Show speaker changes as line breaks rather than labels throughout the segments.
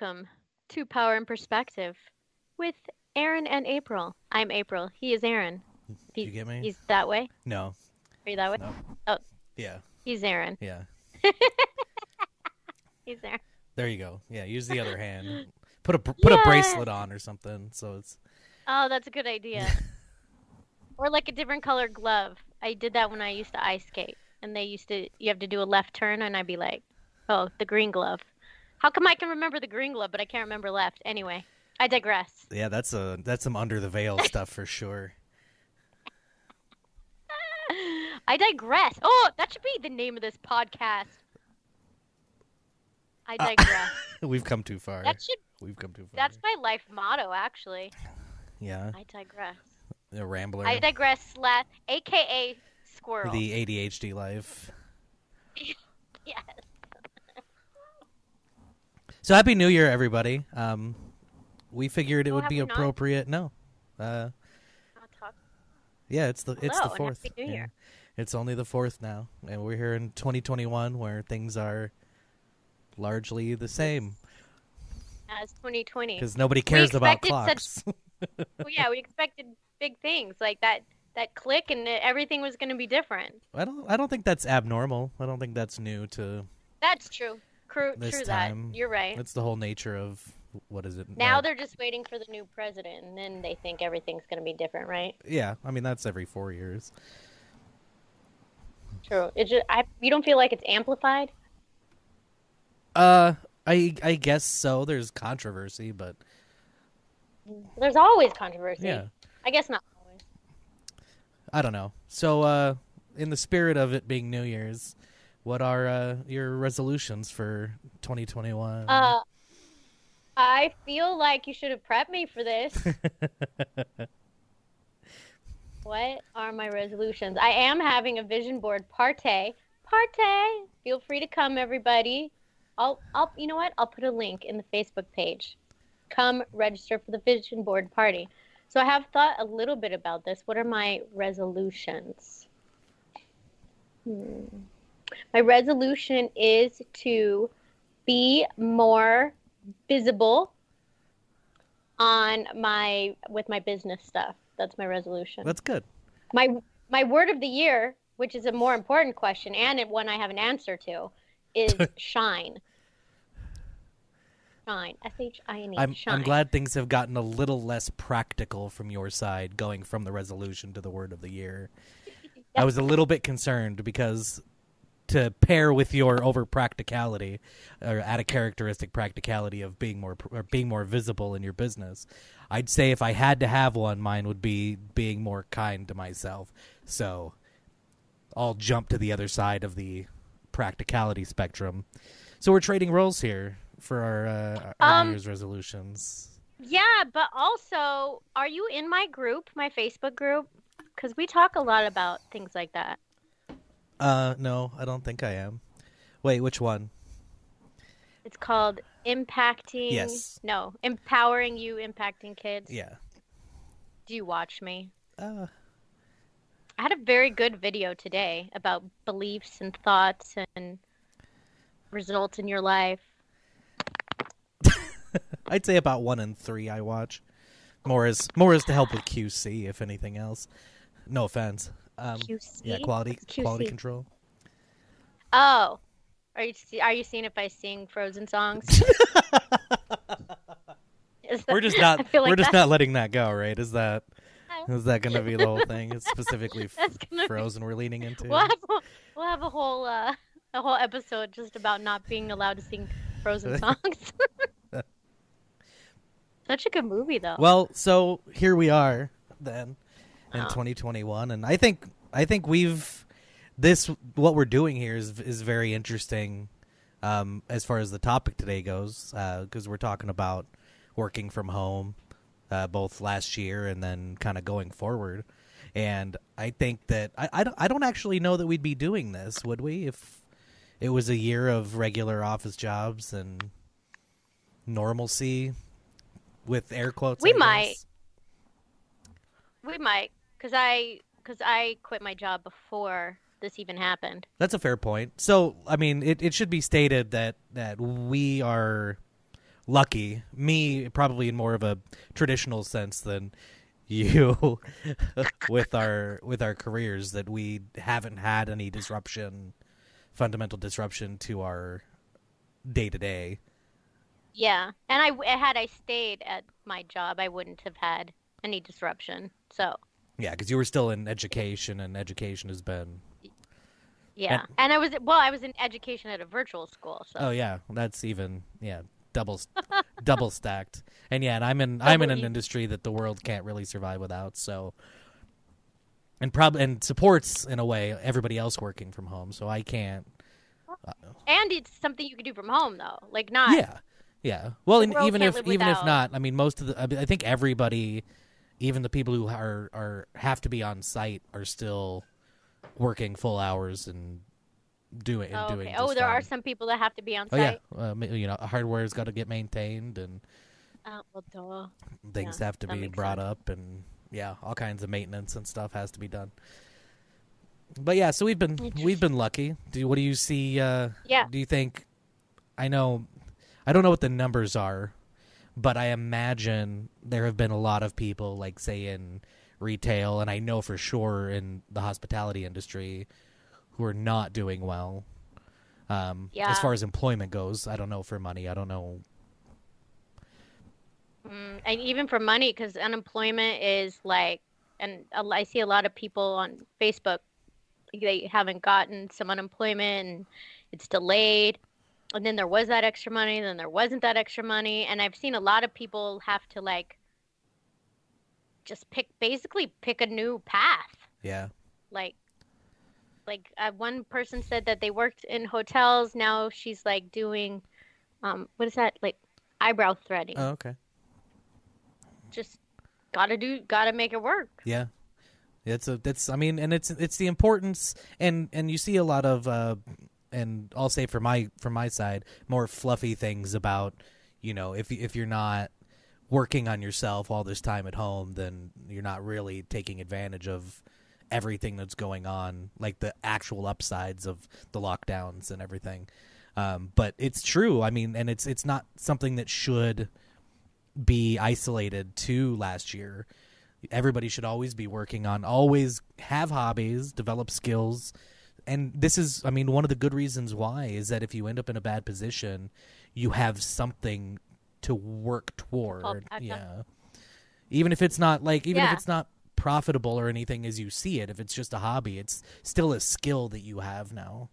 welcome to Power and Perspective with Aaron and April. I'm April. He is Aaron.
Did you get me?
He's that way.
No.
Are you that way?
No.
Oh.
Yeah.
He's Aaron.
Yeah.
He's Aaron.
There you go. Yeah. Use the other hand. Put a put a bracelet on or something. So it's
Oh, that's a good idea. or like a different colored glove. I did that when I used to ice skate, and they used to you have to do a left turn, and I'd be like, oh, the green glove. How come I can remember the green glove, but I can't remember left? Anyway, I digress.
yeah. That's a that's some under the veil stuff for sure.
I digress. Oh, that should be the name of this podcast. I
Uh,
digress.
We've come too far.
that should
We've come too far.
that's my life motto actually.
yeah.
I digress.
A rambler.
I digress slash aka squirrel.
the ADHD life.
Yes.
So happy New Year, everybody. Um, we figured it
Oh,
would be
we not?
appropriate. No. Uh, yeah. It's the it's the fourth.
Happy New
Yeah. It's only the fourth now, and we're here in 2021 where things are largely the same
As 2020.
because nobody cares about
expected such-
clocks.
well, yeah, we expected big things like that. That click and everything was going to be different.
I don't. I don't think that's abnormal. I don't think that's new to.
That's true. True,
This
true
time,
that. You're right.
That's the whole nature of what is it
Now they're just waiting for the new president, and then they think everything's going to be different, right?
Yeah, I mean that's every four years.
True. It just I you don't feel like it's amplified.
Uh, I I guess so. There's controversy, but
There's always controversy.
yeah,
I guess not always.
I don't know. So, uh, in the spirit of it being New Year's, what are uh, your resolutions for 2021?
Uh, I feel like you should have prepped me for this. what are my resolutions? I am having a vision board party. Party. Feel free to come, everybody. I'll, I'll, you know what? I'll put a link in the Facebook page. Come register for the vision board party. So I have thought a little bit about this. What are my resolutions? Hmm. My resolution is to be more visible on my with my business stuff. That's my resolution.
That's good.
my my word of the year, which is a more important question and one I have an answer to, is shine. Shine. S H I N E.
I'm
Shine.
I'm glad things have gotten a little less practical from your side, going from the resolution to the word of the year. I was a little bit concerned because to pair with your over practicality or add a characteristic practicality of being more or being more visible in your business, I'd say if I had to have one, mine would be being more kind to myself. So I'll jump to the other side of the practicality spectrum. So we're trading roles here for our, uh, our
Um,
New Year's resolutions.
Yeah, but also, are you in my group, my Facebook group? Because we talk a lot about things like that.
Uh, no, I don't think I am. Wait, which one?
It's called impacting.
Yes.
No, empowering you, impacting kids.
Yeah.
Do you watch me?
Uh,
I had a very good video today about beliefs and thoughts and results in your life.
I'd say about one in three I watch. More is more is to help with QC, if anything else. No offense. Um,
QC?
yeah, quality
QC?
quality control.
Oh, Are you see- are you seeing if I sing Frozen songs? That-
we're just not
like
we're just not letting that go, right? Is that is that going to be the whole thing? It's specifically f-
be-
Frozen we're leaning into.
We'll have a, we'll have a whole uh, a whole episode just about not being allowed to sing Frozen songs. Such a good movie, though.
Well, so here we are then in
Oh.
2021 and I think I think we've this what we're doing here is is very interesting um as far as the topic today goes uh cuz we're talking about working from home uh both last year and then kind of going forward. And I think that I I don't, I don't actually know that we'd be doing this, would we? If it was a year of regular office jobs and normalcy with air quotes.
We might. we might, cause I cause I quit my job before this even happened.
That's a fair point. So, I mean, it, it should be stated that that we are lucky. Me, probably in more of a traditional sense than you, with our with our careers, that we haven't had any disruption, fundamental disruption to our day to day.
Yeah, and I had I stayed at my job, I wouldn't have had any disruption. So
Yeah, because you were still in education, and education has been.
yeah, and I was well, I was in education at a virtual school. So
Oh yeah, that's even yeah double double stacked. And yeah, and I'm in I'm in an
e-
industry that the world can't really survive without. So and probably and supports in a way everybody else working from home. So I can't.
Uh, and it's something you can do from home though, like not.
Yeah, yeah. Well, and even if even if not, I mean, most of the I think everybody, even the people who are are have to be on site, are still working full hours and doing and
Oh,
doing.
okay. Oh, there are some people that have to be on
Oh yeah,
site.
uh, you know, hardware's got to get maintained and
Oh, well,
things
Yeah,
have to be brought
sense.
up and yeah all kinds of maintenance and stuff has to be done but yeah so we've been we've been lucky do what do you see uh
Yeah.
do you think i know i don't know what the numbers are but i imagine there have been a lot of people like say in retail and i know for sure in the hospitality industry who are not doing well um
Yeah.
as far as employment goes i don't know for money i don't know
Mm, and even for money, because unemployment is like, and I see a lot of people on Facebook, they haven't gotten some unemployment and it's delayed. And then there was that extra money, then there wasn't that extra money. And I've seen a lot of people have to like just pick, basically pick a new path.
yeah
Like, like uh, one person said that they worked in hotels. Now she's like doing, um, what is that? Like eyebrow threading
oh okay
just gotta do gotta make it work
Yeah, it's a that's I mean, and it's it's the importance and and you see a lot of uh, and I'll say for my from my side more fluffy things about you know if if you're not working on yourself all this time at home, then you're not really taking advantage of everything that's going on, like the actual upsides of the lockdowns and everything. Um, but it's true. I mean, and it's it's not something that should be isolated to last year. Everybody should always be working on, always have hobbies, develop skills. And this is, I mean, one of the good reasons why is that if you end up in a bad position, you have something to work toward. yeah. Even if it's not like, even if it's not profitable or anything as you see it, if it's just a hobby, it's still a skill that you have now.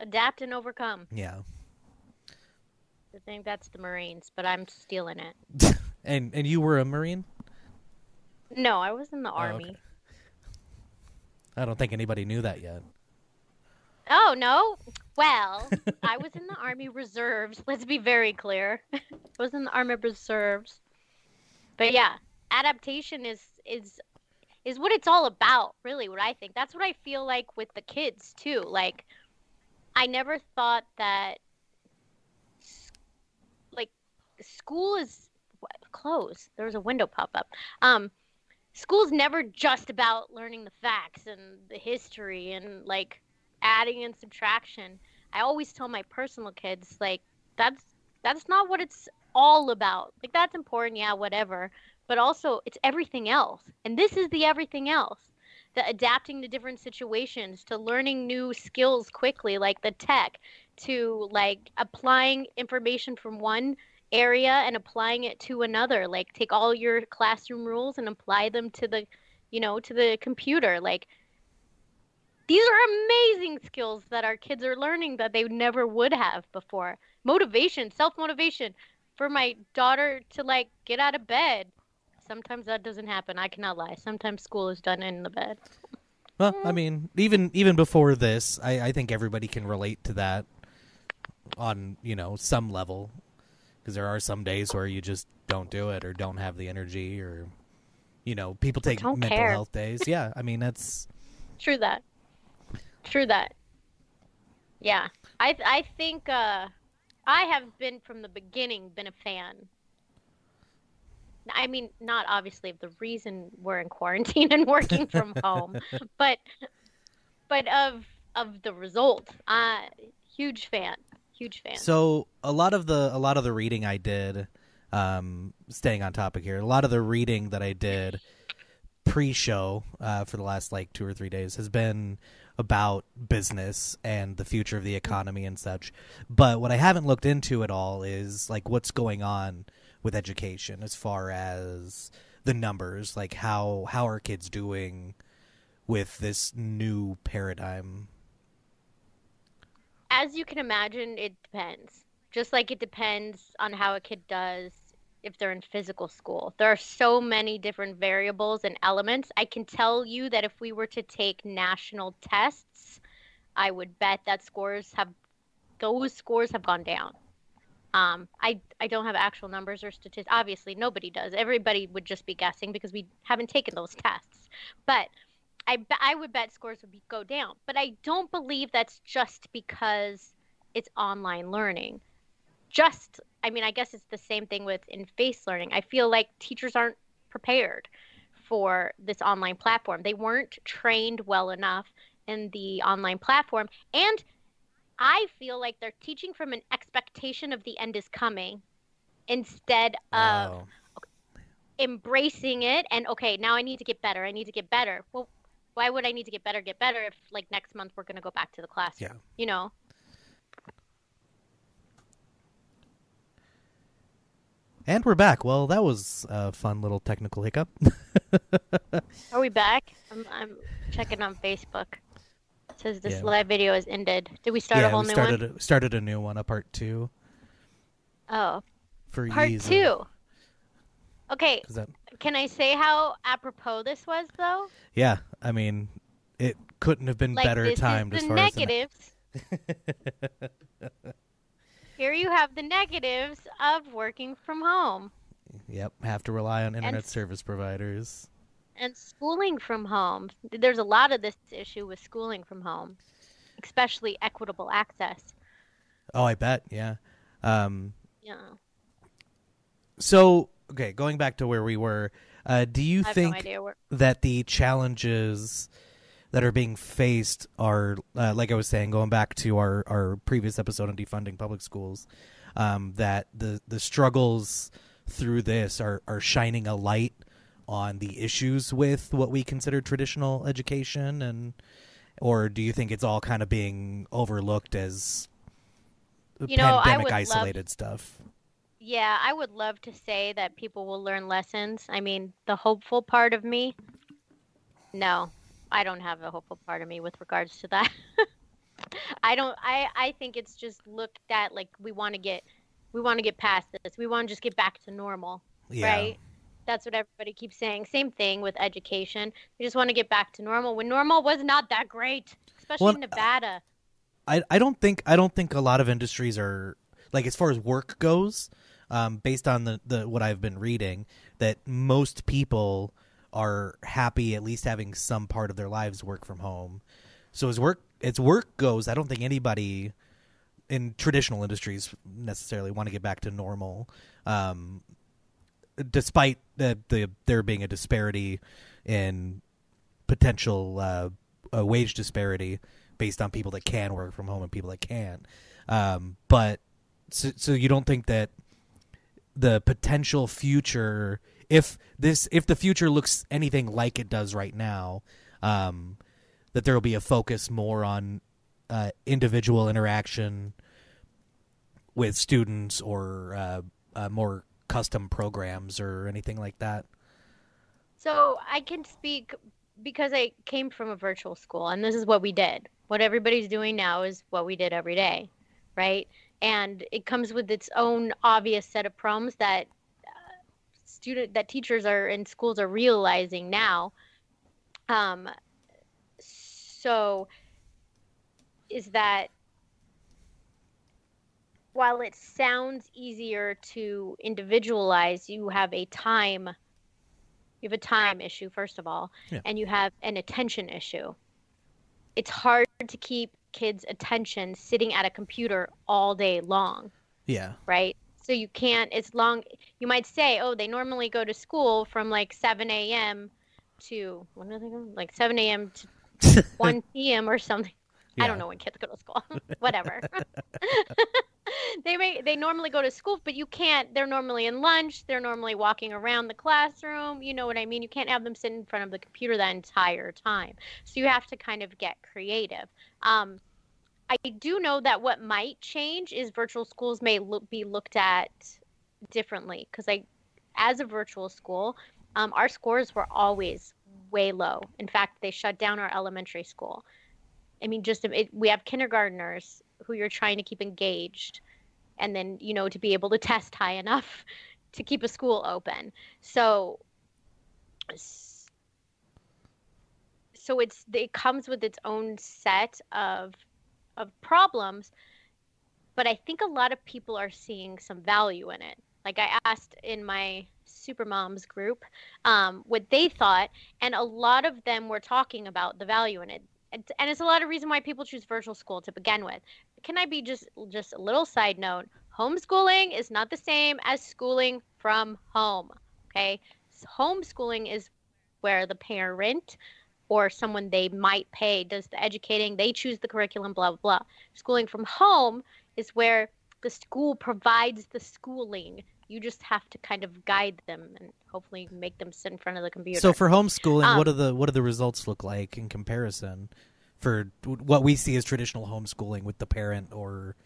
adapt and overcome
Yeah.
i think that's the marines but i'm stealing it
and and you were a marine?
no i was in the
Oh,
army
okay. I don't think anybody knew that yet.
oh no? Well i was in the army reserves. Let's be very clear. I was in the army reserves. But yeah adaptation is is is what it's all about really what i think. That's what i feel like with the kids too. Like i never thought that like school is what, closed there was a window pop up. Um school's never just about learning the facts and the history and like adding and subtraction. I always tell my personal kids like that's that's not what it's all about. Like that's important yeah whatever. But also it's everything else. And this is the everything else. The adapting to different situations, to learning new skills quickly, like the tech, to like applying information from one area and applying it to another. Like take all your classroom rules and apply them to the, you know, to the computer. Like these are amazing skills that our kids are learning that they never would have before. Motivation, self motivation for my daughter to like get out of bed. Sometimes that doesn't happen. I cannot lie. Sometimes school is done in the bed.
Well, I mean, even even before this, I, I think everybody can relate to that on you know some level, because there are some days where you just don't do it or don't have the energy or you know people take
Don't
mental
care.
health days. Yeah, I mean that's
True that. True that. Yeah. I I think uh I have been from the beginning been a fan. I mean, not obviously of the reason we're in quarantine and working from home, but but of of the result. Uh huge fan. Huge fan.
So a lot of the a lot of the reading I did, um, staying on topic here, a lot of the reading that I did pre-show uh, for the last like two or three days has been about business and the future of the economy and such. But what I haven't looked into at all is like what's going on with education as far as the numbers, like how how are kids doing with this new paradigm?
As you can imagine, it depends. Just like it depends on how a kid does if they're in physical school. There are so many different variables and elements. I can tell you that if we were to take national tests, I would bet that scores have those scores have gone down. Um, I I don't have actual numbers or statistics. Obviously, nobody does. Everybody would just be guessing because we haven't taken those tests. But I I would bet scores would be, go down. But I don't believe that's just because it's online learning. Just I mean, I guess it's the same thing with in face learning. I feel like teachers aren't prepared for this online platform. They weren't trained well enough in the online platform and I feel like they're teaching from an expectation of the end is coming instead of embracing it and okay, now I need to get better. I need to get better. Well, why would I need to get better, get better if like next month we're going to go back to the classroom?
Yeah.
You know.
And we're back. Well, that was a fun little technical hiccup.
Are we back? I'm I'm checking on Facebook. It says this
Yeah.
live video has ended. Did we start
yeah,
a whole
we
new
started
one?
a, started a new one, a part two
Oh,
for
part
ease of-
two. Okay,
that-
can I say how apropos this was though?
yeah, I mean, it couldn't have been
Like
better timed
is
as
the
far as the-
negatives. Here you have the negatives of working from home
Yep, have to rely on internet
s-
service providers.
and schooling from home. There's a lot of this issue with schooling from home, especially equitable access.
Oh, I bet. Yeah. Um,
Yeah,
so okay, going back to where we were, uh, do you think
no where.
that the challenges that are being faced are, uh, like I was saying, going back to our, our previous episode on defunding public schools, um, that the the struggles through this are are shining a light on the issues with what we consider traditional education, and or do you think it's all kind of being overlooked as
You know, I
pandemic
would love-
isolated stuff?
Yeah, I would love to say that people will learn lessons. I mean, the hopeful part of me, no, I don't have a hopeful part of me with regards to that. I don't. I I think it's just looked at like we want to get, we want to get past this. We want to just get back to normal,
Yeah.
right? That's what everybody keeps saying. Same thing with education. We just want to get back to normal when normal was not that great, especially
Well,
in uh, Nevada.
I I don't think I don't think a lot of industries are like as far as work goes, um, based on the, the what I've been reading, that most people are happy at least having some part of their lives work from home. So as work as work goes, I don't think anybody in traditional industries necessarily want to get back to normal. Um, despite the, the there being a disparity in potential uh, a wage disparity based on people that can work from home and people that can't. Um, but so, so you don't think that the potential future, if this, if the future looks anything like it does right now, Um, that there will be a focus more on uh, individual interaction with students or uh, uh, more custom programs or anything like that?
So I can speak because I came from a virtual school, and this is what we did. What everybody's doing now is what we did every day, right? And it comes with its own obvious set of problems that uh, student that teachers are in schools are realizing now. Um, so is that while it sounds easier to individualize, you have a time you have a time issue first of all,
Yeah.
and you have an attention issue. It's hard to keep kids' attention sitting at a computer all day long,
Yeah.
right? So you can't as long you might say, oh, they normally go to school from like 7 a.m. to when do they go? Like 7 a.m. to 1 p.m. or something. I don't know when kids go to school. Whatever. they may they normally go to school, but you can't. They're normally in lunch. They're normally walking around the classroom. You know what I mean? You can't have them sit in front of the computer that entire time. So you have to kind of get creative. Um, I do know that what might change is virtual schools may look, be looked at differently because I, as a virtual school, um, our scores were always way low. In fact, they shut down our elementary school. I mean, just it, we have kindergartners who you're trying to keep engaged, and then you know to be able to test high enough to keep a school open. So, so it's it comes with its own set of of problems, but I think a lot of people are seeing some value in it. Like I asked in my super moms group um, what they thought, and a lot of them were talking about the value in it. And, and it's a lot of reason why people choose virtual school to begin with. Can I be just just a little side note? Homeschooling is not the same as schooling from home. Okay, homeschooling is where the parent or someone they might pay does the educating. They choose the curriculum. Blah blah blah. Schooling from home is where the school provides the schooling. You just have to kind of guide them and hopefully make them sit in front of the computer.
So for homeschooling,
Um,
what are the what do the results look like in comparison for what we see as traditional homeschooling with the parent or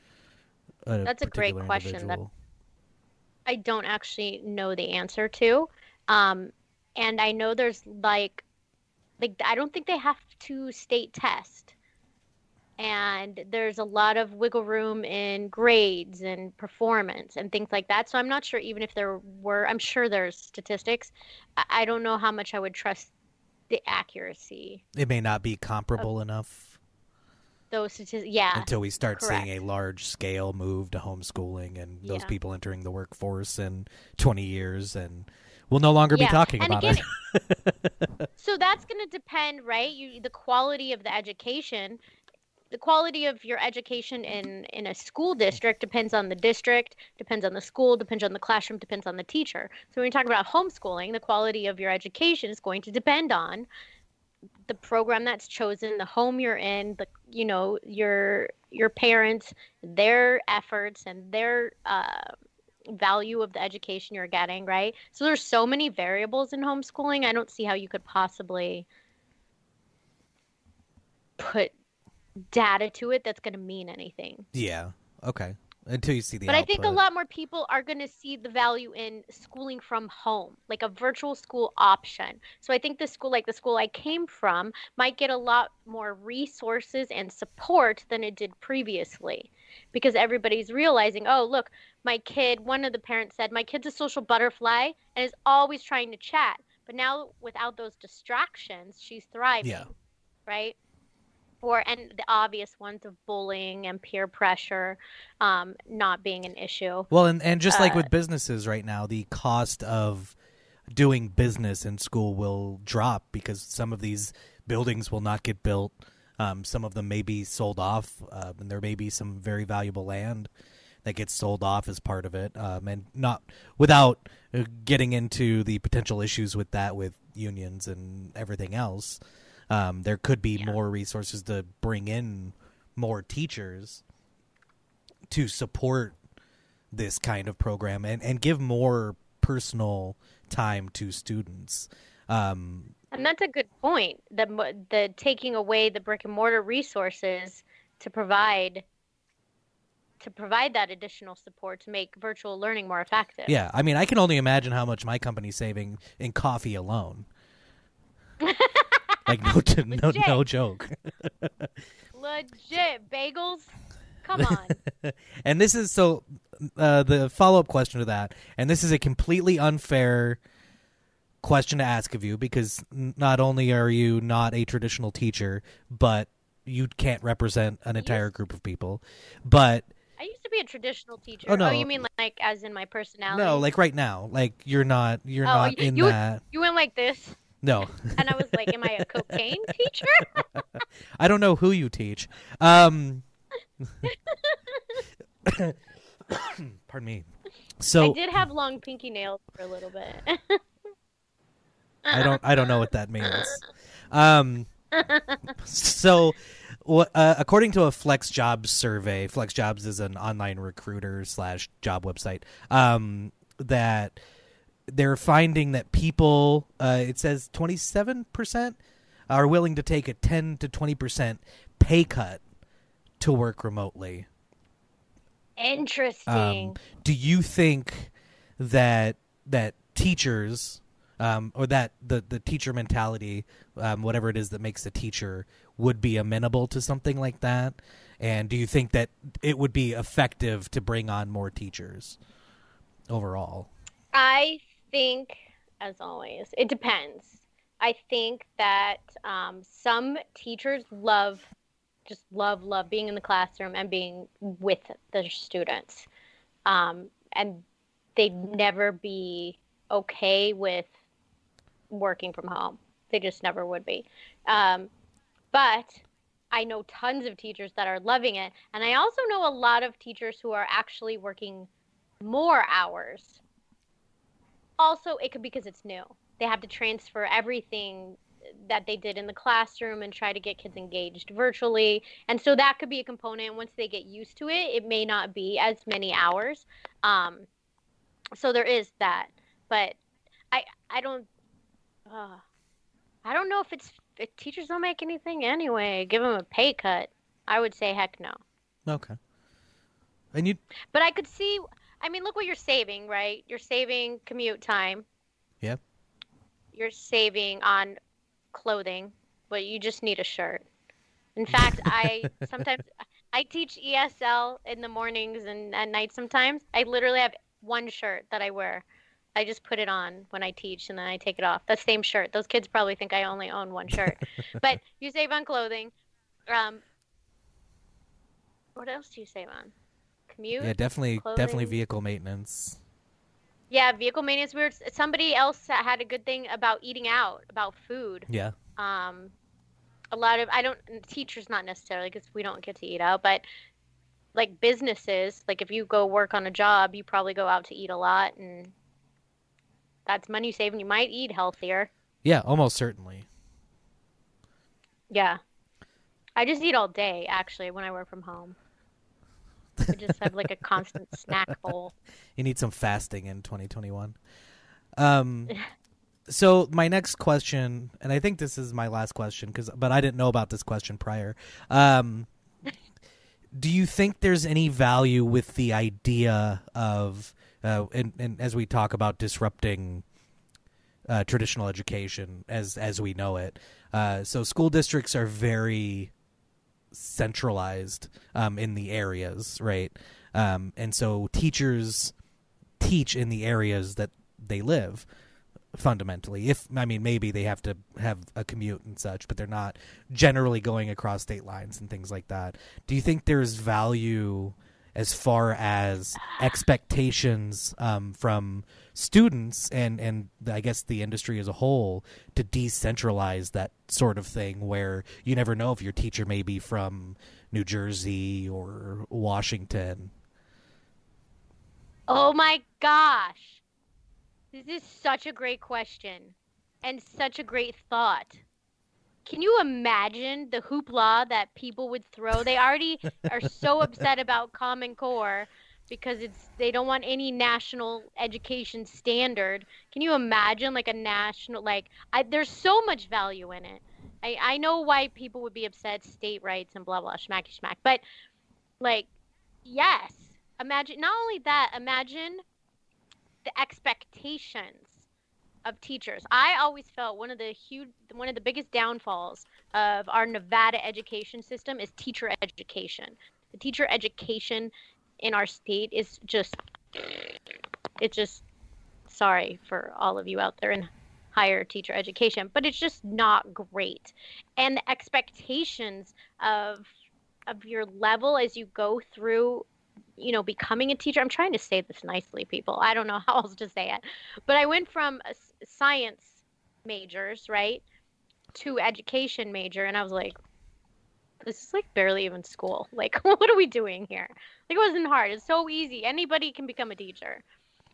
a
That's a great question. That- I don't actually know the answer to. Um, and I know there's like, like I don't think they have to state test. And there's a lot of wiggle room in grades and performance and things like that. So I'm not sure even if there were, I'm sure there's statistics. I don't know how much I would trust the accuracy.
It may not be comparable enough
Those statistics, yeah.
until we start seeing a large scale move to homeschooling and those
Yeah.
people entering the workforce in 20 years and we'll no longer be talking
and
about
again,
it.
so that's going to depend right you the quality of the education the quality of your education in in a school district depends on the district depends on the school depends on the classroom depends on the teacher. So when you talk about homeschooling the quality of your education is going to depend on the program that's chosen the home you're in the you know your your parents their efforts and their uh, value of the education you're getting right? So there's so many variables in homeschooling i don't see how you could possibly put data to it that's going to mean anything
yeah. Okay. Until you see the
but i think a lot more people are going to see the value in schooling from home like a virtual school option so i think the school like the school i came from might get a lot more resources and support than it did previously because everybody's realizing oh look my kid one of the parents said my kid's a social butterfly and is always trying to chat but now without those distractions she's thriving
Yeah.
right or and the obvious ones of bullying and peer pressure um, not being an issue
Well, and, and just like
uh,
with businesses right now, the cost of doing business in school will drop because some of these buildings will not get built. Um, some of them may be sold off, uh, and there may be some very valuable land that gets sold off as part of it, um, and not without uh, getting into the potential issues with that with unions and everything else. Um, there could be
Yeah.
more resources to bring in more teachers to support this kind of program and, and give more personal time to students. Um,
And that's a good point. The the taking away the brick and mortar resources to provide to provide that additional support to make virtual learning more effective.
Yeah, I mean, I can only imagine how much my company's saving in coffee alone. like no, t- no, no joke.
Legit bagels. Come on.
and this is so uh, the follow up question to that, and this is a completely unfair question to ask of you because not only are you not a traditional teacher, but you can't represent an entire group of people. But
I used to be a traditional teacher.
Oh, no.
you mean like as in my personality?
no, like right now, like you're not you're
Oh,
not
you-
in
you-
that.
you went like this,
No,
and I was like, "Am I a cocaine teacher?"
I don't know who you teach. Um, pardon me. So
I did have long pinky nails for a little bit.
I don't I don't know what that means. Um, so, uh, according to a Flex Jobs survey, Flex Jobs is an online recruiter slash job website. Um, that they're finding that people, uh, it says twenty seven percent are willing to take a ten to twenty percent pay cut to work remotely.
Interesting.
Um, do you think that that teachers um, or that the the teacher mentality, um, whatever it is that makes a teacher, would be amenable to something like that? And do you think that it would be effective to bring on more teachers overall?
I think, as always, it depends. I think that um, some teachers love, just love, love being in the classroom and being with the students. Um, and they'd never be okay with working from home. They just never would be. Um, but I know tons of teachers that are loving it. And I also know a lot of teachers who are actually working more hours also it could be because it's new. They have to transfer everything that they did in the classroom and try to get kids engaged virtually. And so that could be a component. Once they get used to it it may not be as many hours. Um, so there is that. But i i don't uh, i don't know if it's if teachers don't make anything anyway. Give them a pay cut. I would say heck no.
Okay. And you,
but i could see i mean look what you're saving right you're saving commute time
yeah,
you're saving on clothing, but you just need a shirt. In fact, I sometimes I teach ESL in the mornings and at night sometimes. I literally have one shirt that I wear. I just put it on when I teach and then I take it off. The same shirt. Those kids probably think I only own one shirt. but you save on clothing. Um what else do you save on? Commute?
yeah, definitely, definitely vehicle maintenance.
Yeah, vehicle maintenance. We were, somebody else had a good thing about eating out, about food.
Yeah,
um, a lot of I don't teachers not necessarily because we don't get to eat out, but like businesses, like if you go work on a job, you probably go out to eat a lot, and that's money you save, and you might eat healthier.
yeah, almost certainly.
Yeah, I just eat all day actually when I work from home. I just have like a constant snack bowl.
You need some fasting in 2021. Um, so my next question, and I think this is my last question, because but I didn't know about this question prior. Um, do you think there's any value with the idea of, uh, and, and as we talk about disrupting uh, traditional education as as we know it, uh, so school districts are very centralized um, in the areas, right? Um, and so teachers teach in the areas that they live fundamentally if i mean maybe they have to have a commute and such but they're not generally going across state lines and things like that do you think there's value as far as expectations um, from students and and I guess the industry as a whole to decentralize that sort of thing where you never know if your teacher may be from New Jersey or Washington.
Oh my gosh. This is such a great question and such a great thought. Can you imagine the hoopla that people would throw? They already are so upset about Common Core because it's they don't want any national education standard. Can you imagine like a national like I, there's so much value in it. I, I know why people would be upset state rights and blah blah schmacky schmack, but like yes, imagine not only that, imagine the expectations of teachers. I always felt one of the huge one of the biggest downfalls of our Nevada education system is teacher education. The teacher education in our state is just it's just sorry for all of you out there in higher teacher education, but it's just not great. And the expectations of of your level as you go through you know becoming a teacher i'm trying to say this nicely people i don't know how else to say it but i went from science majors right to education major and i was like this is like barely even school like what are we doing here? Like it wasn't hard it's so easy anybody can become a teacher.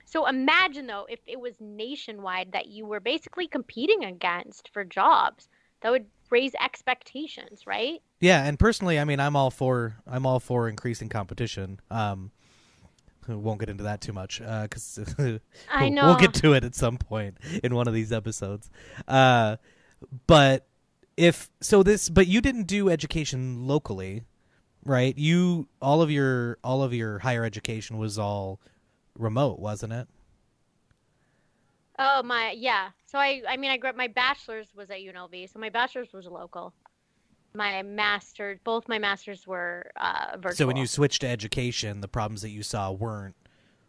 So imagine though if it was nationwide that you were basically competing against for jobs that would raise expectations, right?
Yeah, and personally, I mean, I'm all for I'm all for increasing competition. Um, won't get into that too much because uh,
I know
we'll get to it at some point in one of these episodes. Uh, but if so, this but you didn't do education locally, right? You all of your all of your higher education was all remote, wasn't it?
Oh my, yeah. So I, I mean, I grew up. My bachelor's was at UNLV, so my bachelor's was local. My master's, both my masters were uh, virtual.
So when you switched to education, the problems that you saw weren't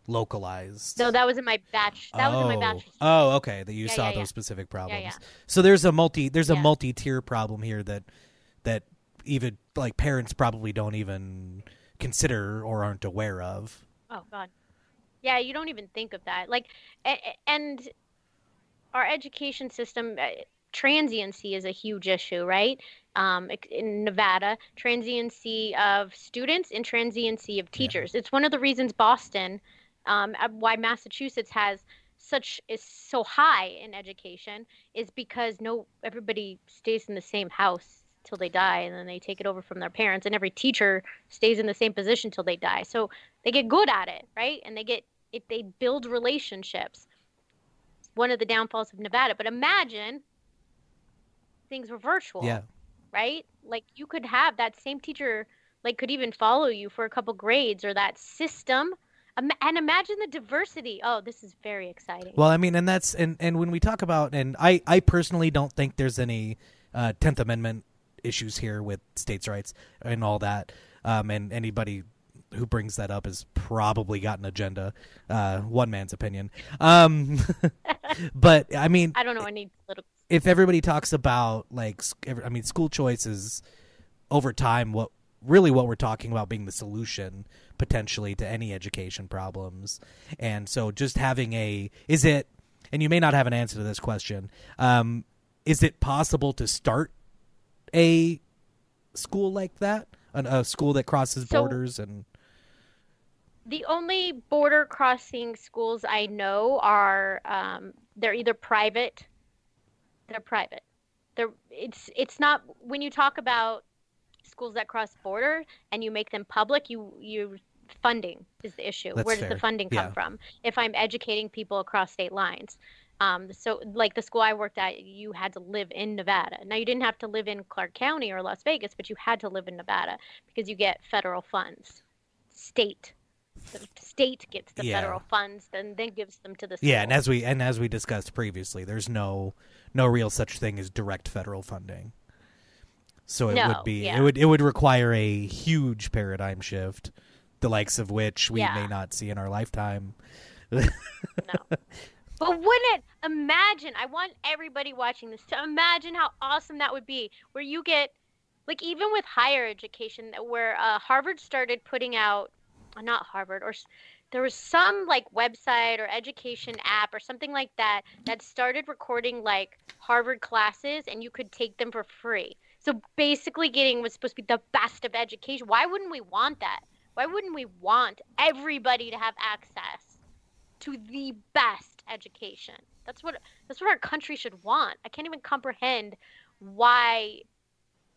localized.
No, that was in my batch. That
oh.
was in my bachelor's.
Oh, okay. That you
Yeah,
saw
yeah,
those
yeah.
specific problems.
yeah.
So there's a multi there's a multi tier problem here that that even like parents probably don't even consider or aren't aware of.
Oh God. Yeah, you don't even think of that. Like, and our education system, uh, transiency is a huge issue, right? Um, in Nevada, transiency of students and transiency of teachers. It's one of the reasons Boston, um, why Massachusetts has such is so high in education is because no everybody stays in the same house till they die and then they take it over from their parents and every teacher stays in the same position till they die. So they get good at it right? And they get if they build relationships one of the downfalls of nevada. But imagine things were virtual
Yeah.
right? Like you could have that same teacher like could even follow you for a couple grades or that system. And imagine the diversity. Oh this is very exciting.
Well, I mean, and that's and and when we talk about and I I personally don't think there's any uh, Tenth Amendment issues here with states' rights and all that. Um, and anybody who brings that up has probably got an agenda. Uh, one man's opinion. Um, but I mean,
i don't know any political
if everybody talks about like i mean school choice is over time what really what we're talking about being the solution potentially to any education problems and so just having a is it and you may not have an answer to this question um, is it possible to start a school like that An, a school that crosses
So-
borders and
the only border crossing schools I know are um, they're either private. They're private. They're it's it's not when you talk about schools that cross border and you make them public. You you funding is the issue.
That's
Where does
fair.
the funding come
Yeah.
from? If I'm educating people across state lines. Um, so like the school I worked at, you had to live in Nevada. Now you didn't have to live in Clark County or Las Vegas, but you had to live in Nevada because you get federal funds. State the state gets the
Yeah.
federal funds, then then gives them to the
yeah and as we and as we discussed previously there's no no real such thing as direct federal funding so it
No,
would be
yeah.
it would it would require a huge paradigm shift the likes of which we
Yeah.
may not see in our lifetime
no. But wouldn't it imagine? I want everybody watching this to imagine how awesome that would be, where you get, like, even with higher education, where uh, Harvard started putting out, uh, not Harvard, or there was some like website or education app or something like that that started recording like Harvard classes, and you could take them for free. So basically, getting was supposed to be the best of education. Why wouldn't we want that? Why wouldn't we want everybody to have access? to the best education. That's what that's what our country should want. I can't even comprehend why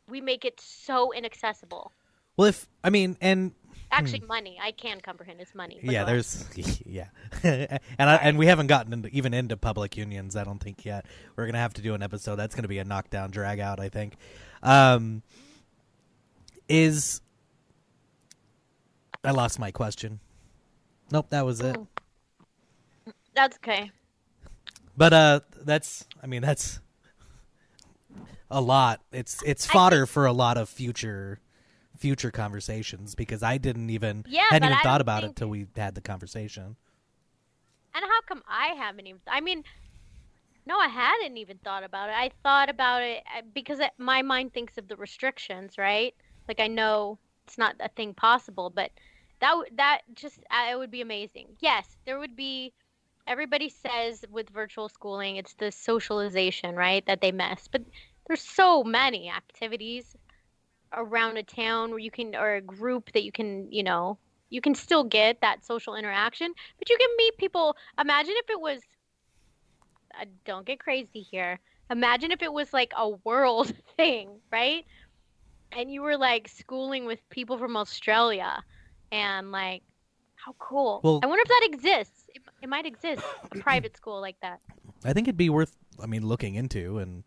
we make it so inaccessible.
well if i mean and
Actually, money. I can comprehend is money.
Hmm. yeah, there's yeah, and I, and we haven't gotten into, even into public unions. I don't think yet. We're gonna have to do an episode. That's gonna be a knockdown drag out. I think. Um, is I lost my question. Nope, that was it.
Oh. That's okay.
But uh, that's I mean that's a lot. It's it's fodder for a lot of future future conversations because I didn't even
Yeah,
hadn't even
I
thought about it till we had the conversation.
And how come I haven't even? I mean, no, I hadn't even thought about it. I thought about it uh, because it, my mind thinks of the restrictions, right? Like I know it's not a thing possible, but that that just uh, it would be amazing. Yes, there would be. Everybody says with virtual schooling, it's the socialization, right, that they miss. But there's so many activities around a town where you can, or a group that you can, you know, you can still get that social interaction, but you can meet people. Imagine if it was, uh, don't get crazy here. Imagine if it was like a world thing, right? And you were like schooling with people from Australia and like, how cool.
Well-
I wonder if that exists. It, might exist, a private school like that.
I think it'd be worth I mean looking into and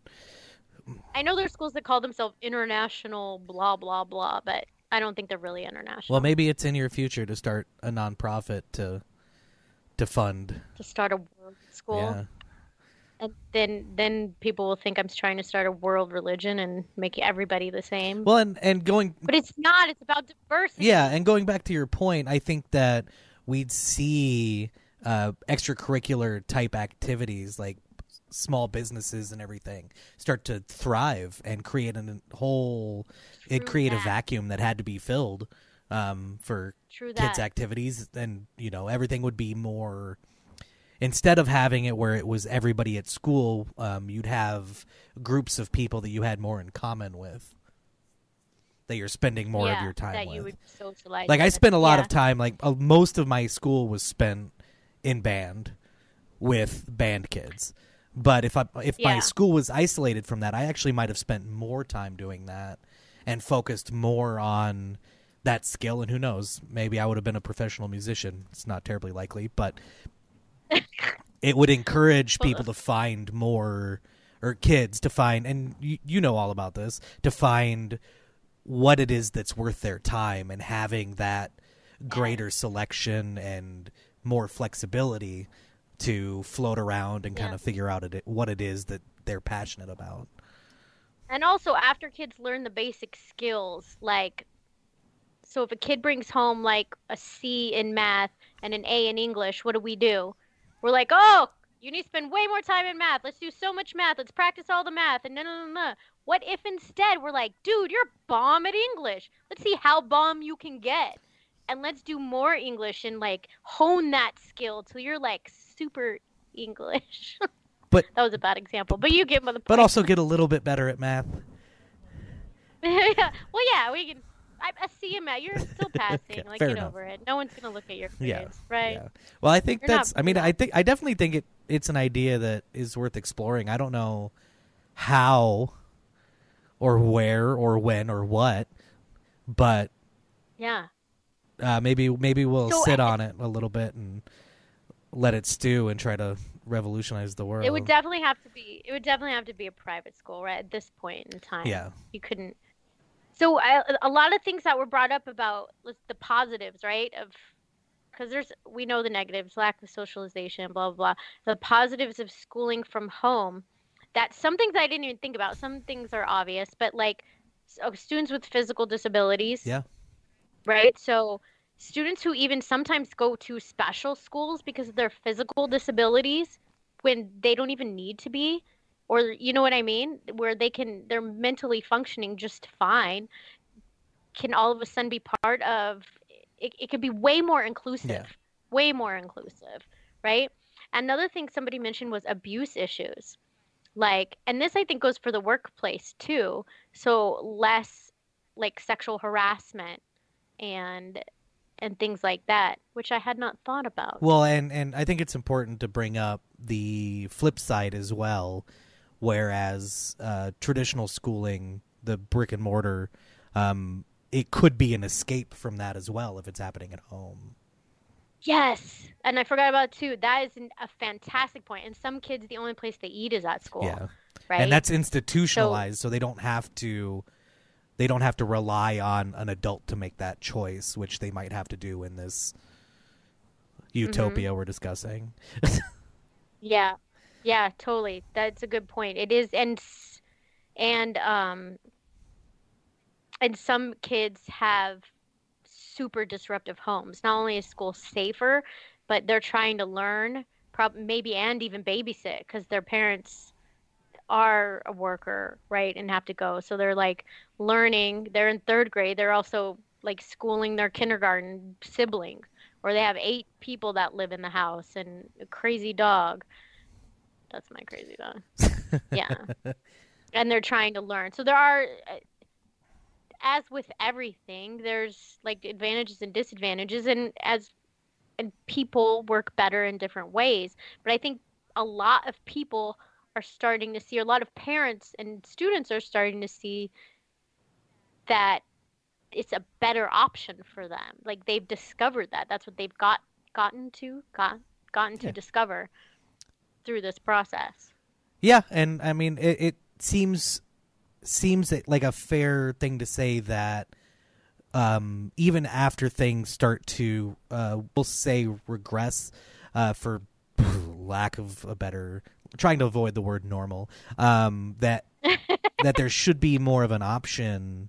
I know there's schools that call themselves international, blah, blah, blah, but I don't think they're really international.
well maybe it's in your future to start a nonprofit to to fund.
to start a world school.
Yeah.
And then then people will think I'm trying to start a world religion and make everybody the same.
Well and and going
but it's not. It's about diversity.
Yeah, and going back to your point, I think that we'd see uh, extracurricular type activities like small businesses and everything start to thrive and create a whole it
True
create a vacuum that had to be filled um, for
True
kids
that.
activities and you know everything would be more instead of having it where it was everybody at school um, you'd have groups of people that you had more in common with that you're spending more
yeah,
of your time
that
with
you would socialize.
like I spent a lot
Yeah.
of time like uh, most of my school was spent in band with band kids. But if I if my school was isolated from that, I actually might have spent more time doing that and focused more on that skill and who knows, maybe I would have been a professional musician. It's not terribly likely, but it would encourage people to find more or kids to find and you, you know all about this to find what it is that's worth their time and having that greater selection and more flexibility to float around and kind of figure out it, what it is that they're passionate about.
And also, after kids learn the basic skills, like, so if a kid brings home like a C in math and an A in English, what do we do? We're like, oh, you need to spend way more time in math. Let's do so much math. Let's practice all the math. And no, no, no, no. What if instead we're like, dude, you're bomb at English. Let's see how bomb you can get. And let's do more English and like hone that skill till you're like super English.
But-
that was a bad example, but you get my
But also get a little bit better at math. yeah.
well, yeah, we can. I, I see you, Matt. You're still passing.
Okay,
like, get
enough.
over it. No one's gonna look at your
Yeah,
grades, right?
Yeah. Well, I think
You're not
that's. I mean, I think I definitely think it. It's an idea that is worth exploring. I don't know how, or where, or when, or what, but
Yeah.
Uh, maybe maybe we'll
So,
sit
uh,
on it a little bit and let it stew and try to revolutionize the world.
It would definitely have to be. It would definitely have to be a private school, right? At this point in time.
Yeah.
You couldn't. So I, a lot of things that were brought up about the positives, right? Of because there's we know the negatives, lack of socialization, blah blah blah. The positives of schooling from home. That some things I didn't even think about. Some things are obvious, but like s- uh, students with physical disabilities.
Yeah.
Right. So students who even sometimes go to special schools because of their physical disabilities when they don't even need to be or you know what i mean? Where they can they're mentally functioning just fine can all of a sudden be part of it, it could be way more inclusive.
Yeah.
way more inclusive right? Another thing somebody mentioned was abuse issues. Like and this i think goes for the workplace too. So less like sexual harassment and and things like that which i had not thought about
Well, and and I think it's important to bring up the flip side as well. Whereas uh, traditional schooling, the brick and mortar, um, it could be an escape from that as well if it's happening at home.
Yes, and I forgot about too. That is a fantastic point. And some kids, the only place they eat is at school.
Yeah.
right.
And that's institutionalized, so, they don't have to they don't have to rely on an adult to make that choice, which they might have to do in this utopia we're discussing.
Yeah, yeah, totally. That's a good point. It is, and and um, and some kids have super disruptive homes. Not only is school safer, but they're trying to learn, prob maybe and even babysit because their parents are a worker, right, and have to go. So they're like learning. They're in third grade. They're also like schooling their kindergarten siblings, or they have eight people that live in the house and a crazy dog. That's my crazy dog. Yeah. and they're trying to learn. So there are, uh, as with everything, there's like advantages and disadvantages, and as and people work better in different ways. But I think a lot of people are starting to see, a lot of parents and students are starting to see that it's a better option for them. Like they've discovered that. That's what they've got gotten to got gotten to
Yeah.
discover through this process.
Yeah, and I mean it, it seems seems like a fair thing to say that um, even after things start to uh, we'll say regress uh, for lack of a better trying to avoid the word normal um, that that there should be more of an option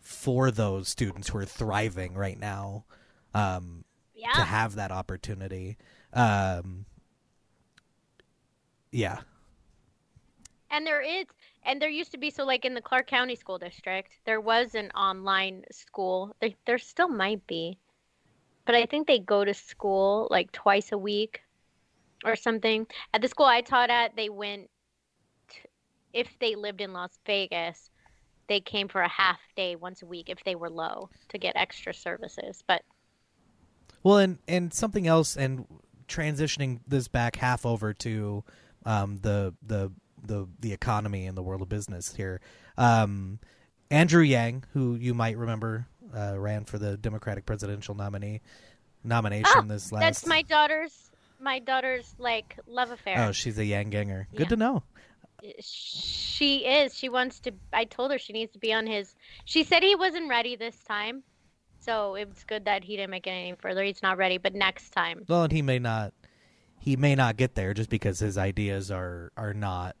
for those students who are thriving right now um,
Yeah.
to have that opportunity um, yeah
And there is, and there used to be, so like in the Clark County School District, there was an online school. There, there still might be, but I think they go to school like twice a week or something. At the school I taught at, they went, if they lived in Las Vegas, they came for a half day once a week if they were low to get extra services. But
Well, and and something else, and transitioning this back half over to um, the the the the economy and the world of business here. Um, Andrew Yang, who you might remember, uh, ran for the Democratic presidential nominee nomination
Oh,
this last.
that's my daughter's, my daughter's like love affair.
Oh, she's a Yang ganger. Good
Yeah.
to know.
She is. She wants to. I told her she needs to be on his. She said he wasn't ready this time, so it's good that he didn't make it any further. He's not ready, but next time.
Well, and he may not he may not get there just because his ideas are are not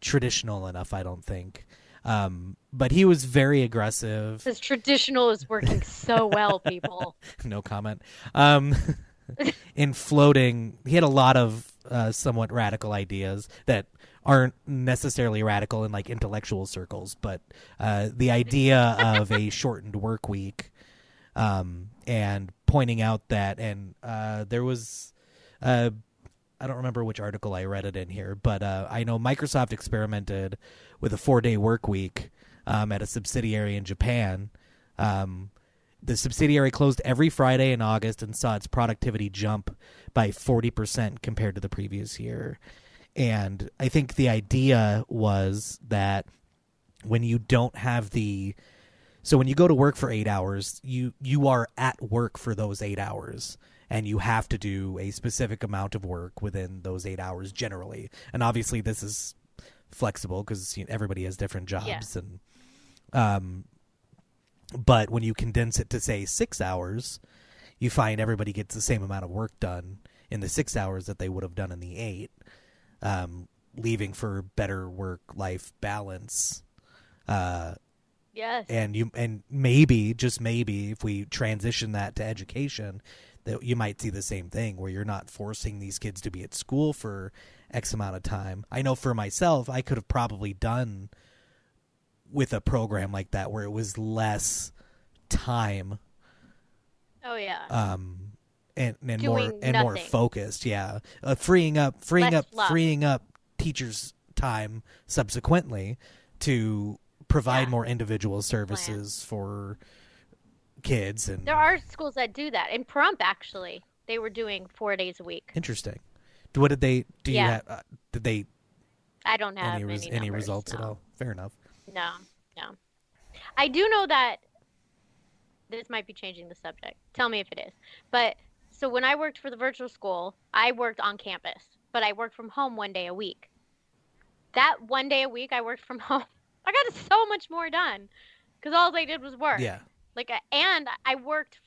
traditional enough. I don't think. Um, but he was very aggressive.
His traditional is working so well, people.
no comment. Um, in floating, he had a lot of uh, somewhat radical ideas that aren't necessarily radical in like intellectual circles, but uh, the idea of a shortened work week, um, and pointing out that, and uh, there was, uh, I don't remember which article I read it in here, but uh, I know Microsoft experimented with a four-day work week um, at a subsidiary in Japan. Um, the subsidiary closed every Friday in August and saw its productivity jump by 40% compared to the previous year. And I think the idea was that when you don't have the so when you go to work for 8 hours, you you are at work for those 8 hours and you have to do a specific amount of work within those 8 hours generally. And obviously this is flexible cuz you know, everybody has different jobs
Yeah.
and um but when you condense it to say six hours, you find everybody gets the same amount of work done in the six hours that they would have done in the eight, um, leaving for better work-life balance. Uh,
Yes.
and you and maybe just maybe if we transition that to education, that you might see the same thing where you're not forcing these kids to be at school for X amount of time. I know for myself, I could have probably done with a program like that where it was less time
oh yeah.
um and and more
Doing
and more focused yeah uh, freeing up freeing
Less
up
fluff.
freeing up teachers time subsequently to provide
Yeah.
more individual services for kids and
there are schools that do that. In Pahrump, actually, they were doing four days a week.
interesting what did they do you
Yeah.
have uh, did they
I don't have
any
any,
res- any
numbers,
results at all fair enough
No, no. I do know that this might be changing the subject. Tell me if it is. But so when I worked for the virtual school, I worked on campus, but I worked from home one day a week. That one day a week I worked from home, I got so much more done because all I did was work.
Yeah.
Like, and I worked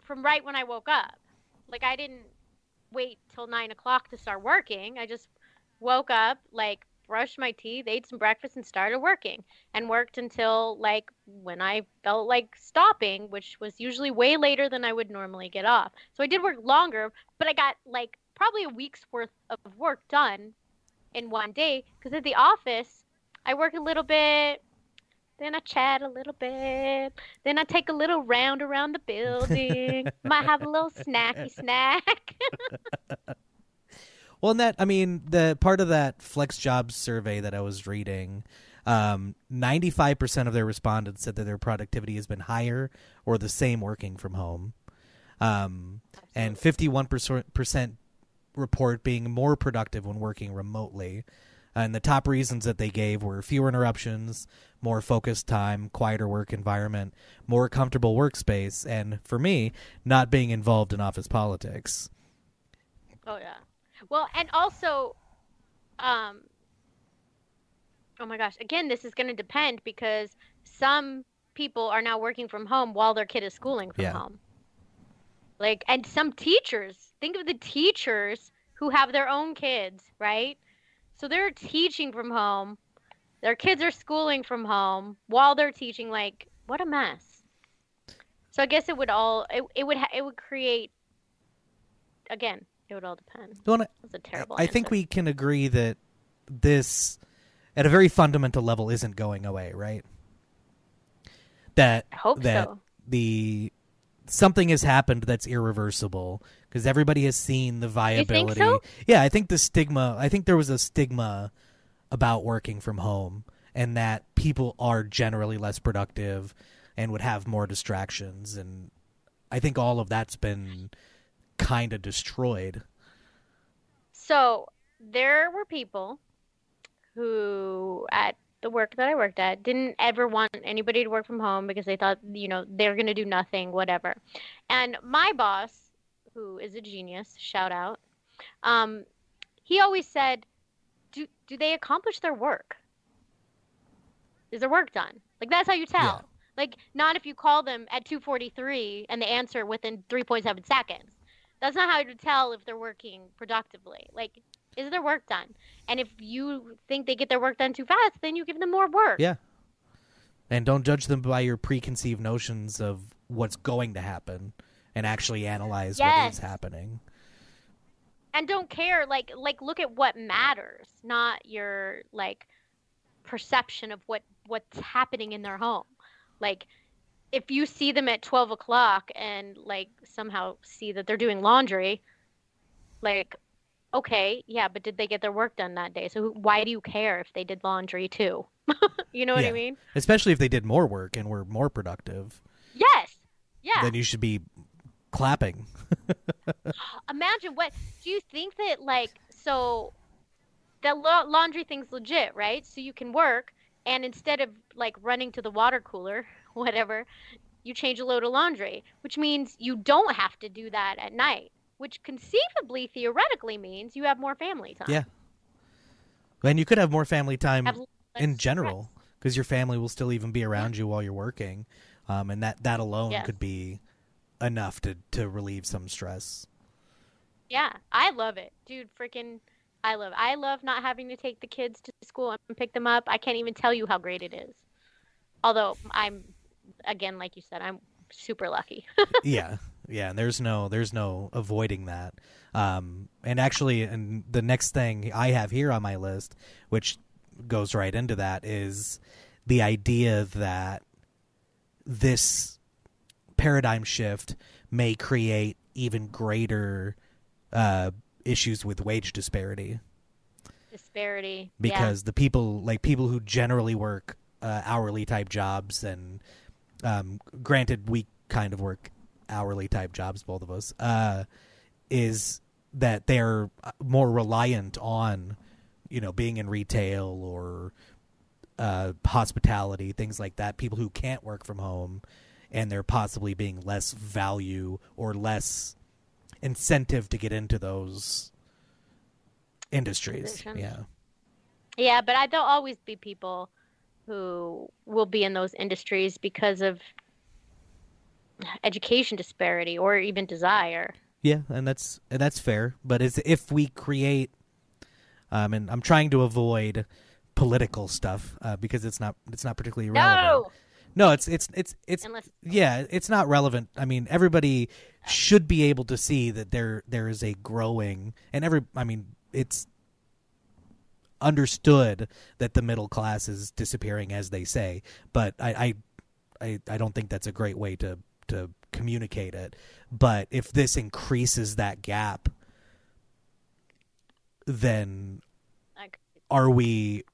from right when I woke up. Like, I didn't wait till nine o'clock to start working. I just woke up, like, brushed my teeth, ate some breakfast, and started working. And worked until, like, when I felt like stopping, which was usually way later than I would normally get off. So I did work longer, but I got, like, probably a week's worth of work done in one day. Because at the office, I work a little bit, then I chat a little bit. Then I take a little round around the building. Might have a little snacky snack.
Well, and that I mean, the part of that Flex Jobs survey that I was reading, um, ninety-five percent of their respondents said that their productivity has been higher or the same working from home, um, and fifty-one percent report being more productive when working remotely. And the top reasons that they gave were fewer interruptions, more focused time, quieter work environment, more comfortable workspace, and for me, not being involved in office politics.
Oh yeah. Well, and also, um, oh my gosh, again, this is going to depend because some people are now working from home while their kid is schooling from
Yeah.
home. Like, and some teachers, think of the teachers who have their own kids, right? So they're teaching from home. Their kids are schooling from home while they're teaching. Like, what a mess. So I guess it would all it, it would ha- it would create again it would all depend.
You wanna-
That's a terrible.
I think we can agree that this, at a very fundamental level, isn't going away, right? That
I hope
that
so.
the something has happened that's irreversible because everybody has seen the viability.
so?
Yeah, I think the stigma. I think there was a stigma about working from home, and that people are generally less productive and would have more distractions, and I think all of that's been kind of destroyed.
So there were people who at the work that I worked at didn't ever want anybody to work from home because they thought, you know, they're going to do nothing, whatever. And my boss, who is a genius, shout out, um, he always said, do, do they accomplish their work? Is their work done? Like, that's how you tell.
Yeah.
Like, not if you call them at 2.43 and they answer within 3.7 seconds. That's not how you tell if they're working productively. Like, is their work done? And if you think they get their work done too fast, then you give them more work.
Yeah. And don't judge them by your preconceived notions of what's going to happen and actually analyze what
Yes.
is happening.
And don't care like like look at what matters, not your like perception of what what's happening in their home. Like if you see them at 12 o'clock and like somehow see that they're doing laundry, like okay, yeah, but did they get their work done that day? So why do you care if they did laundry too? you know what
Yeah.
I mean?
Especially if they did more work and were more productive,
Yes. Yeah.
then you should be clapping.
imagine what do you think that like so the la- laundry thing's legit right so you can work and instead of like running to the water cooler whatever you change a load of laundry which means you don't have to do that at night which conceivably theoretically means you have more family time
Yeah. And you could have more family time in general because your family will still even be around you while you're working. Um, and that, that alone
Yes.
could be enough to, to relieve some stress.
Yeah, I love it, dude. Freaking, I love. I love not having to take the kids to school and pick them up. I can't even tell you how great it is. Although I'm, again, like you said, I'm super lucky.
yeah yeah and there's no there's no avoiding that um and actually and the next thing i have here on my list which goes right into that is the idea that this paradigm shift may create even greater uh issues with wage disparity
Disparity.
because the people like people who generally work uh, hourly type jobs and um, granted we kind of work hourly type jobs both of us uh, is that they're more reliant on you know being in retail or uh, hospitality, things like that. People who can't work from home, and they're possibly being less value or less incentive to get into those industries.
Positions.
Yeah.
Yeah, but I, there'll always be people who will be in those industries because of education disparity or even desire.
Yeah, and that's and that's fair. But is if we create, um, and I'm trying to avoid political stuff uh, because it's not it's not particularly relevant.
No,
No, it's it's it's it's
unless
yeah, it's not relevant. I mean, everybody should be able to see that there there is a growing and every I mean, it's understood that the middle class is disappearing as they say, but I I I, I don't think that's a great way to to communicate it. But if this increases that gap then are we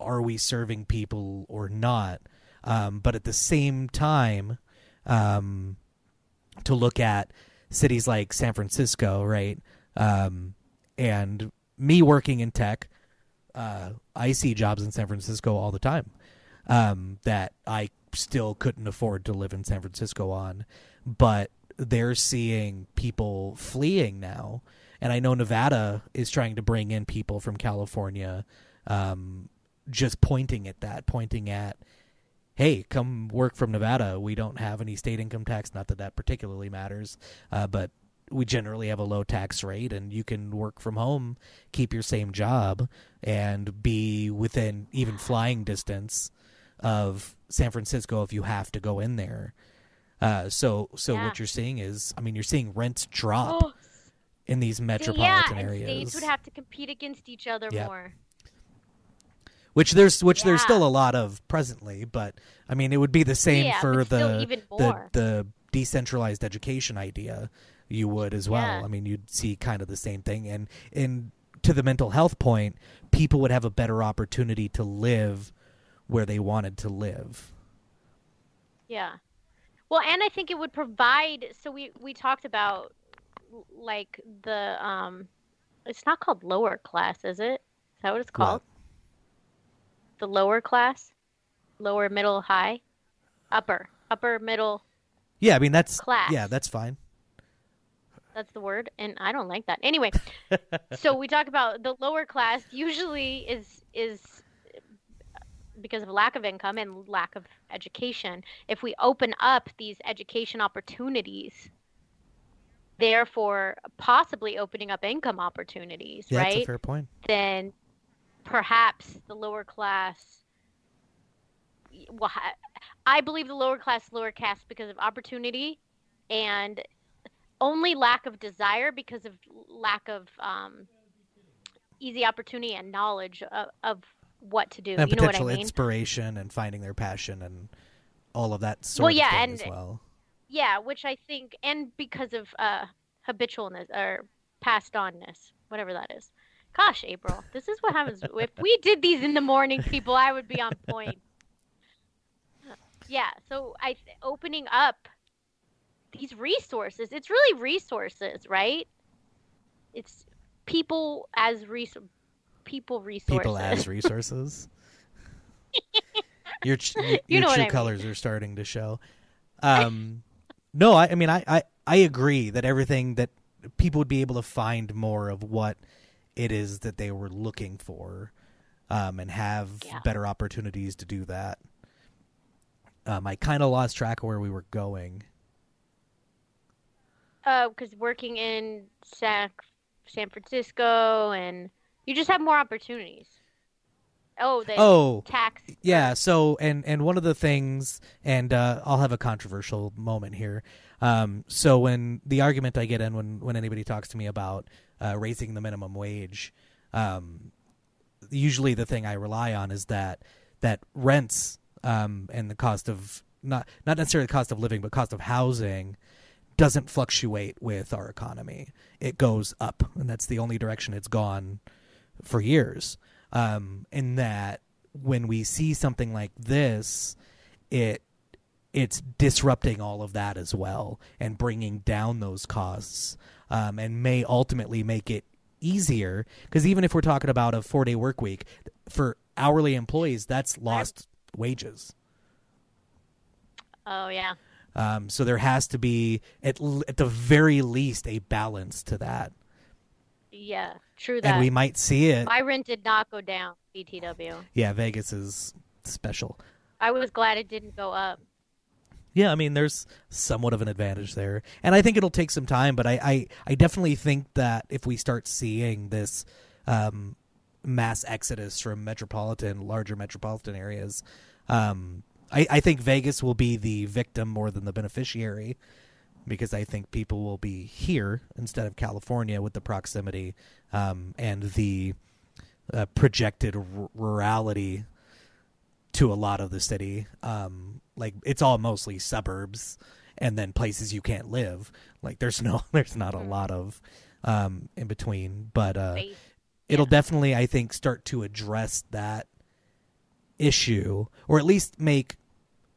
are we serving people or not um, but at the same time um, to look at cities like san francisco right um, and me working in tech uh, i see jobs in san francisco all the time um, that i still couldn't afford to live in san francisco on but they're seeing people fleeing now and I know Nevada is trying to bring in people from California, um, just pointing at that, pointing at, hey, come work from Nevada. We don't have any state income tax. Not that that particularly matters, uh, but we generally have a low tax rate, and you can work from home, keep your same job, and be within even flying distance of San Francisco if you have to go in there. Uh, so, so
Yeah.
what you're seeing is, I mean, you're seeing rents drop
oh,
in these metropolitan
and
areas.
states would have to compete against each other
Yep.
more.
which there's which there's still a lot of presently, but I mean it would be the same
Yeah,
for the
even
the the decentralized education idea. You would as well.
Yeah.
I mean you'd see kind of the same thing and and to the mental health point, people would have a better opportunity to live where they wanted to live.
Yeah. Well, and I think it would provide. So we we talked about like the um, it's not called lower class, is it? Is that what it's called? The lower class, lower, middle, high, upper, upper, middle.
Yeah, I mean that's
Class.
yeah, that's fine.
That's the word, and I don't like that. Anyway, so we talk about the lower class usually is is because of lack of income and lack of education. If we open up these education opportunities, therefore possibly opening up income opportunities,
Yeah, that's a
right?
fair point.
Then perhaps the lower class. Well, I believe the lower class, lower caste because of opportunity, and only lack of desire because of lack of um, easy opportunity and knowledge of, of what to do.
And
you know what I mean?
inspiration and finding their passion and all of that sort
Well,
of
yeah,
thing
and-
as well.
Yeah, which I think, and because of uh, habitualness or passed onness, whatever that is. Gosh, April, this is what happens. if we did these in the morning, people, I would be on point. Yeah, so I th- opening up these resources. It's really resources, right? It's people as res- people resources.
People as resources. your your,
You know
true
I mean.
colors are starting to show. Um, no, I, I mean I, I I agree that everything that people would be able to find more of what it is that they were looking for, um, and have
Yeah.
better opportunities to do that. Um, I kind of lost track of where we were going.
Uh, because working in San San Francisco and you just have more opportunities. Oh, the
Oh,
tax.
Yeah. So, and and one of the things, and uh, I'll have a controversial moment here. Um, so when the argument I get in when when anybody talks to me about uh, raising the minimum wage, um, usually the thing I rely on is that that rents um, and the cost of not not necessarily the cost of living, but cost of housing doesn't fluctuate with our economy. It goes up, and that's the only direction it's gone for years. Um, in that when we see something like this, it it's disrupting all of that as well and bringing down those costs um, and may ultimately make it easier because even if we're talking about a four day work week for hourly employees, that's lost wages.
Oh yeah.
Um, so there has to be at l- at the very least a balance to that,
Yeah. True that.
and we might see it.
My rent did not go down. BTW.
Yeah, Vegas is special.
I was glad it didn't go up.
Yeah, I mean, there's somewhat of an advantage there, and I think it'll take some time. But I, I, I definitely think that if we start seeing this um, mass exodus from metropolitan, larger metropolitan areas, um, I, I think Vegas will be the victim more than the beneficiary, because I think people will be here instead of California with the proximity um, and the uh, projected r- rurality to a lot of the city. Um, like it's all mostly suburbs and then places you can't live. Like there's no there's not a lot of um, in between, but uh, it'll definitely I think start to address that issue or at least make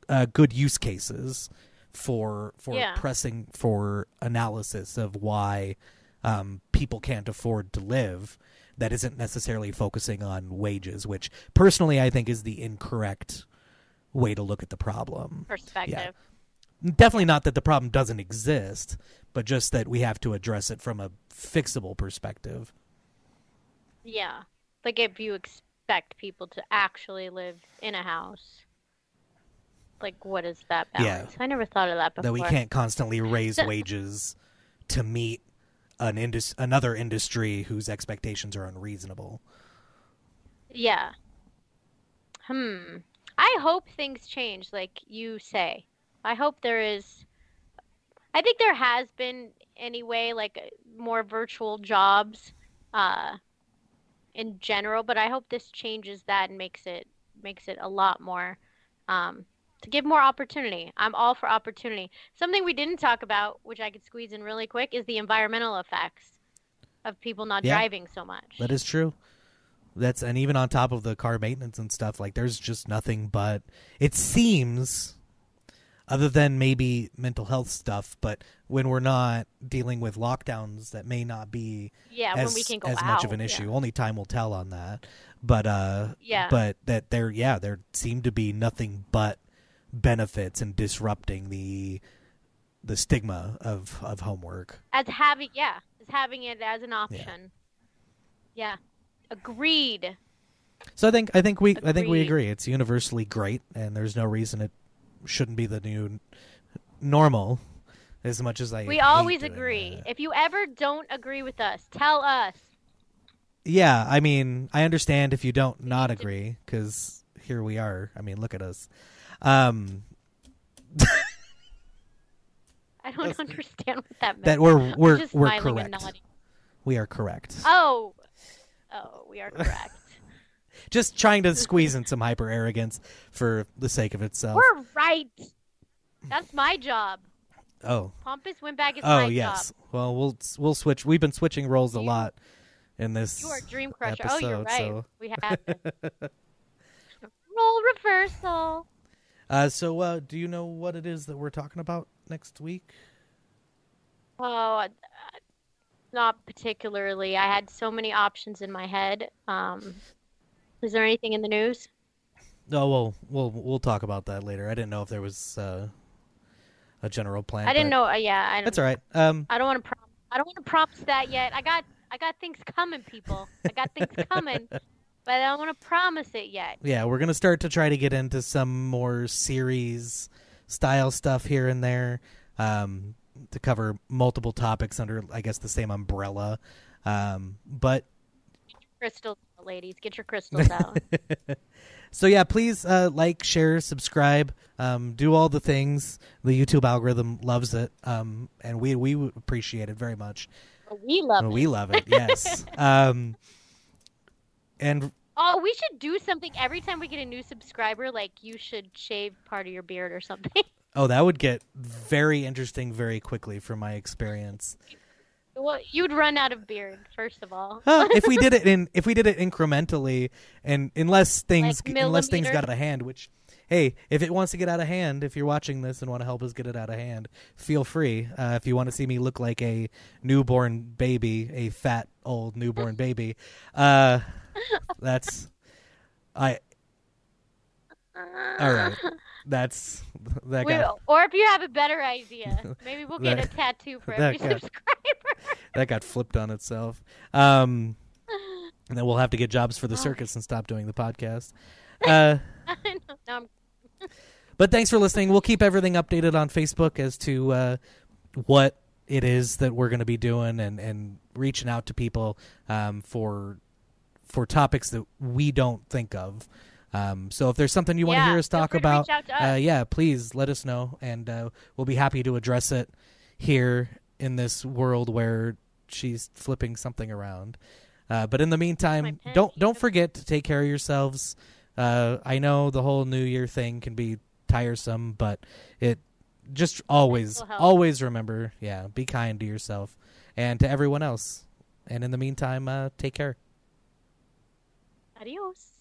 uh, good use cases for for
Yeah.
pressing for analysis of why um, people can't afford to live that isn't necessarily focusing on wages which personally i think is the incorrect way to look at the problem
perspective.
definitely not that the problem doesn't exist but just that we have to address it from a fixable perspective
Yeah. Like if you expect people to actually live in a house, like what is that
Yeah.
balance? I never thought of that before.
that we can't constantly raise wages to meet an indus- another industry whose expectations are unreasonable.
Yeah. Hmm. I hope things change, like you say. I hope there is. I think there has been anyway, like more virtual jobs, uh, in general. But I hope this changes that and makes it makes it a lot more, um, to give more opportunity. I'm all for opportunity. Something we didn't talk about, which I could squeeze in really quick, is the environmental effects of people not
Yeah.
driving so much.
That is true. That's and even on top of the car maintenance and stuff, like there's just nothing but it seems other than maybe mental health stuff, but when we're not dealing with lockdowns that may not be
yeah,
as,
when we can go
as
out.
much of an
yeah.
issue. Only time will tell on that. But uh
Yeah.
but that there yeah, there seem to be nothing but benefits and disrupting the the stigma of of homework.
as having yeah as having it as an option yeah, agreed
So I think I think we I think we agree. It's universally great, and there's no reason it shouldn't be the new normal. As much as I
we always agree
that.
if you ever don't agree with us tell us
Yeah, I mean, I understand if you don't not agree because here we are. I mean, look at us. Um,
i don't understand what that meant
that we're we're
just
we're correct. We are correct.
oh oh we are correct
Just trying to squeeze in some hyper arrogance for the sake of itself.
we're right that's my job
oh,
pompous windbag is
oh
my
yes.
job
Well, we'll we'll switch. We've been switching roles a lot in this.
you are dream crusher oh you're right
so-
we have role reversal
Uh, so, uh, do you know what it is that we're talking about next week?
Oh, not particularly. I had so many options in my head. Um, is there anything in the news?
Oh, well, we'll we'll talk about that later. I didn't know if there was uh, a general plan.
I didn't know. Uh, yeah, I don't.
That's all right. Um,
I don't want to. Prom- I don't want to promise that yet. I got. I got things coming, people. I got things coming, but I don't want to promise it yet.
yeah, we're gonna start to try to get into some more series style stuff here and there um, to cover multiple topics under, I guess, the same umbrella. Um, but
Crystals, ladies, get your crystals out.
so yeah, please uh, like, share, subscribe, um, do all the things. The YouTube algorithm loves it, um, and we we appreciate it very much.
we love
Well,
it.
we love it. Yes. um, and
Oh, we should do something every time we get a new subscriber. Like you should shave part of your beard or something.
oh, that would get very interesting very quickly from my experience.
well, you'd run out of beard first of all.
Huh, if we did it in if we did it incrementally and unless things
Like
unless things got out of hand, which hey, if it wants to get out of hand, if you're watching this and want to help us get it out of hand, feel free. Uh, if you want to see me look like a newborn baby, a fat old newborn baby, uh, that's I all right. That's that got
or if you have a better idea, maybe we'll get
That-
a tattoo for every
got-
subscriber.
that got flipped on itself. Um, and then we'll have to get jobs for the
Oh.
circus and stop doing the podcast. Uh,
no,
but thanks for listening. We'll keep everything updated on Facebook as to uh, what it is that we're going to be doing and, and reaching out to people um, for for topics that we don't think of. Um, so if there's something you want to hear us talk about,
to
uh, yeah, please let us know, and uh, we'll be happy to address it here in this world where she's flipping something around. Uh, but in the meantime, don't don't forget to take care of yourselves. Uh, I know the whole New Year thing can be tiresome, but it just always always remember, yeah, be kind to yourself and to everyone else. And in the meantime, uh, take care.
adios.